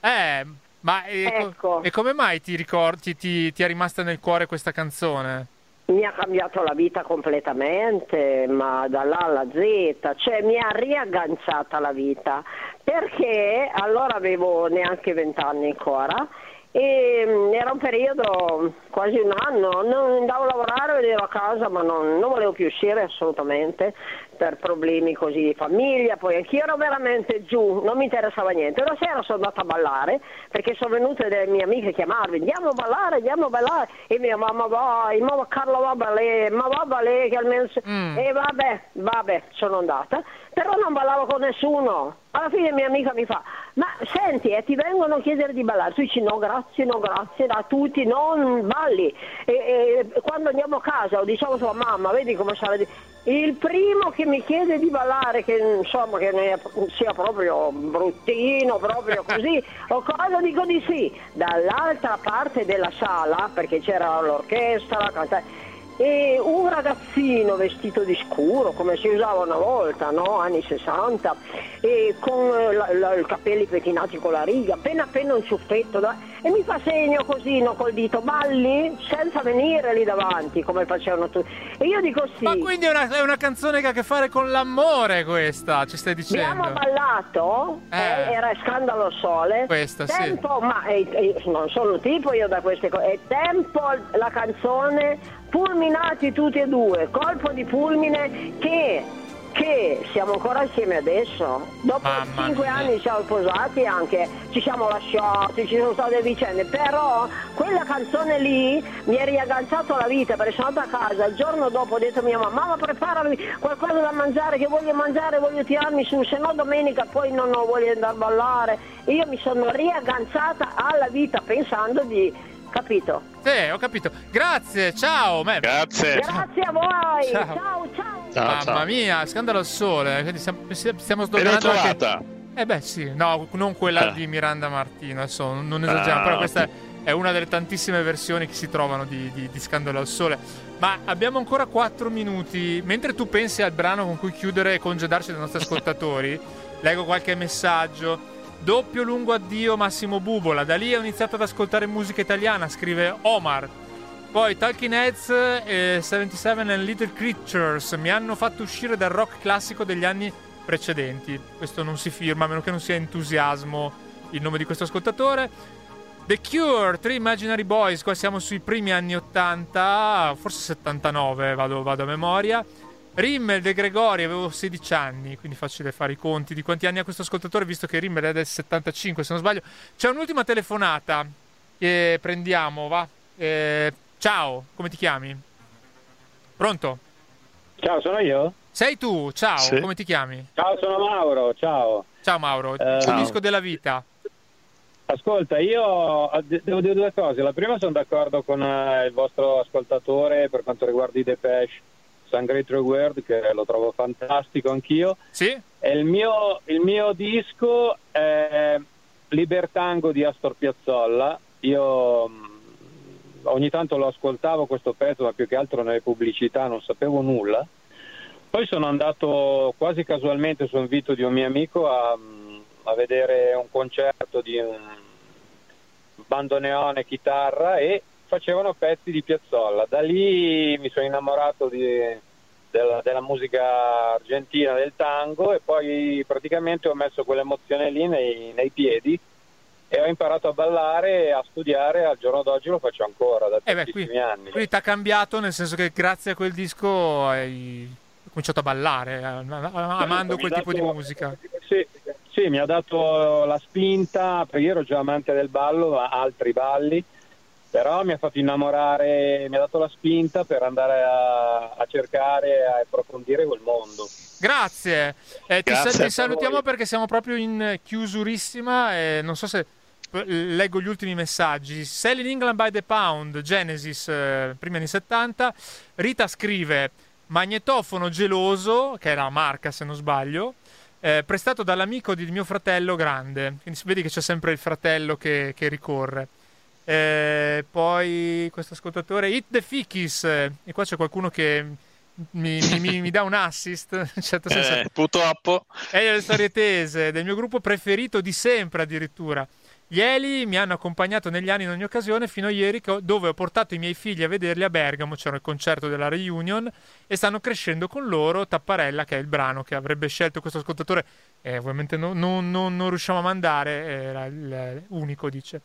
Eh, ma e, co- Ecco. e come mai ti ricordi, ti, ti è rimasta nel cuore questa canzone? Mi ha cambiato la vita completamente, ma dall'A alla Z, cioè mi ha riagganciata la vita, perché allora avevo neanche vent'anni ancora e mm, era un periodo, quasi un anno, non andavo a lavorare, vedevo a casa, ma non, non volevo più uscire assolutamente per problemi così di famiglia, poi anch'io ero veramente giù, non mi interessava niente. Una sera sono andata a ballare perché sono venute delle mie amiche a chiamarmi, andiamo a ballare, andiamo a ballare, e mia mamma vai, mamma Carlo va a ballare, ma va a ballare che almeno... se-" E vabbè, vabbè, sono andata. Però non ballavo con nessuno. Alla fine mia amica mi fa, ma senti, eh, ti vengono a chiedere di ballare, tu dici no grazie, no grazie, da tutti, non balli. E, e quando andiamo a casa o diciamo a sua mamma, vedi come sarà... Il primo che mi chiede di ballare, che insomma che ne- sia proprio bruttino, proprio così, o cosa dico di sì. Dall'altra parte della sala, perché c'era l'orchestra, la canta- e un ragazzino vestito di scuro, come si usava una volta, no? anni 60, e con eh, la- la- i capelli pettinati con la riga, appena appena un ciuffetto, da- e mi fa segno così no, col dito, balli senza venire lì davanti come facevano tutti. E io dico sì. Ma quindi è una, è una canzone che ha a che fare con l'amore questa, ci stai dicendo? Abbiamo ballato, Eh. eh, era Scandalo Sole. Questa, sì. tempo, ma eh, eh, non sono tipo io da queste cose. È tempo la canzone, fulminati tutti e due, colpo di fulmine che, che siamo ancora insieme adesso. Dopo Mamma cinque mia. anni siamo sposati anche, ci siamo lasciati, ci sono state vicende, però quella canzone lì mi è riagganciato alla vita perché sono andata a casa, il giorno dopo ho detto a mia mamma, mamma preparami qualcosa da mangiare che voglio mangiare, voglio tirarmi su, se no domenica poi non di andare a ballare. Io mi sono riagganciata alla vita pensando di, capito? Sì, ho capito. Grazie, ciao. Matt. Grazie. Grazie a voi, Ciao. ciao ciao. Ciao, Mamma ciao. mia, scandalo al sole. Quindi stiamo, stiamo sdoganando anche... Eh beh sì, no, non quella Ah. di Miranda Martino, adesso non esageriamo, Ah, però questa è una delle tantissime versioni che si trovano di, di- di Scandalo al Sole. Ma abbiamo ancora 4 minuti. Mentre tu pensi al brano con cui chiudere e congedarci dai nostri ascoltatori, leggo qualche messaggio. Doppio lungo addio Massimo Bubola. Da lì ho iniziato ad ascoltare musica italiana, scrive Omar. Poi Talking Heads e 77 and Little Creatures mi hanno fatto uscire dal rock classico degli anni precedenti. Questo non si firma, a meno che non sia entusiasmo il nome di questo ascoltatore. The Cure, Three Imaginary Boys, qua siamo sui primi anni 80, forse 79, vado, vado a memoria. Rimmel De Gregori, avevo 16 anni, quindi facile fare i conti di quanti anni ha questo ascoltatore, visto che Rimmel è del 75, se non sbaglio. C'è un'ultima telefonata che prendiamo, va? Eh, ciao, come ti chiami? Pronto? Ciao, sono io? Sei tu, ciao, Sì. come ti chiami? Ciao, sono Mauro, ciao. Ciao Mauro, Eh, il disco della vita. Ascolta, io eh, de- devo dire due cose. La prima sono d'accordo con eh, il vostro ascoltatore per quanto riguarda i Depeche, Sun Great Reward, che lo trovo fantastico anch'io. Sì? E il mio, il mio disco è Libertango di Astor Piazzolla. Io mh, ogni tanto lo ascoltavo questo pezzo, ma più che altro nelle pubblicità non sapevo nulla. Poi sono andato quasi casualmente su invito di un mio amico a, a vedere un concerto di un bandoneone chitarra e facevano pezzi di Piazzolla. Da lì mi sono innamorato di- della, della musica argentina, del tango e poi praticamente ho messo quell'emozione lì nei, nei piedi e ho imparato a ballare e a studiare. Al giorno d'oggi lo faccio ancora da Eh tantissimi qui- anni. Quindi ti ha cambiato nel senso che grazie a quel disco hai cominciato a ballare, amando quel ha tipo di dato- musica. Sì, sì, mi ha dato la spinta, perché io ero già amante del ballo, ma altri balli, però mi ha fatto innamorare, mi ha dato la spinta per andare a, a cercare e a approfondire quel mondo. Grazie. Eh, ti, Grazie sa- ti a salutiamo voi. perché siamo proprio in chiusurissima e non so se eh, leggo gli ultimi messaggi. Selling England by the Pound, Genesis, eh, primi anni 70. Rita scrive Magnetofono geloso, che è la marca se non sbaglio, eh, prestato dall'amico di mio fratello grande. Quindi si vedi che c'è sempre il fratello che, che ricorre. Eh, poi questo ascoltatore, Hit the Fikis, eh, e qua c'è qualcuno che mi, mi- mi- dà un assist, in certo senso. Eh, purtroppo. È le storie tese, del mio gruppo preferito di sempre addirittura. Gli Eli mi hanno accompagnato negli anni in ogni occasione fino a ieri ho- dove ho portato i miei figli a vederli a Bergamo, c'era il concerto della reunion e stanno crescendo con loro Tapparella che è il brano che avrebbe scelto questo ascoltatore e ovviamente no- non- non- non riusciamo a mandare, era il- unico dice.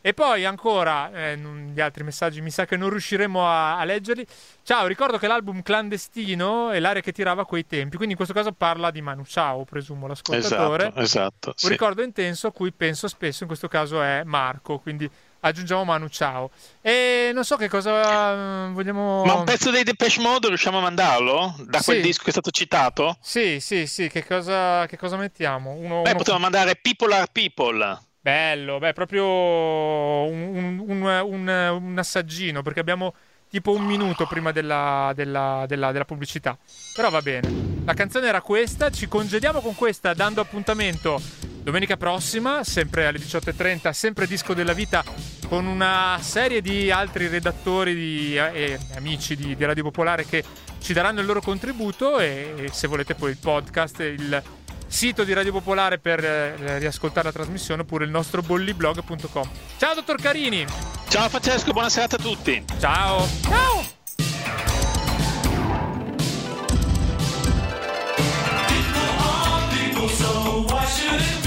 E poi ancora eh, gli altri messaggi, mi sa che non riusciremo a, a leggerli. Ciao, ricordo che l'album clandestino è l'aria che tirava a quei tempi, quindi in questo caso parla di Manu Ciao, presumo l'ascoltatore. Esatto, esatto. Un sì. ricordo intenso a cui penso spesso, in questo caso è Marco, quindi aggiungiamo Manu Ciao. E non so che cosa eh, vogliamo... Ma un pezzo dei Depeche Mode riusciamo a mandarlo? Da quel Sì. disco che è stato citato? Sì, sì, sì, che cosa, che cosa mettiamo? Uno, Beh, uno- potremmo mandare People Are People. Bello, beh, proprio un, un- un- un- assaggino, perché abbiamo tipo un minuto prima della, della- della- della pubblicità. Però va bene. La canzone era questa, ci congediamo con questa dando appuntamento domenica prossima, sempre alle 18.30, sempre Disco della Vita, con una serie di altri redattori di- e amici di, di Radio Popolare che ci daranno il loro contributo e, e se volete poi il podcast, il sito di Radio Popolare per eh, riascoltare la trasmissione oppure il nostro bolliblog.com. Ciao dottor Carini! Ciao Francesco, buona serata a tutti! Ciao! Ciao! So why should it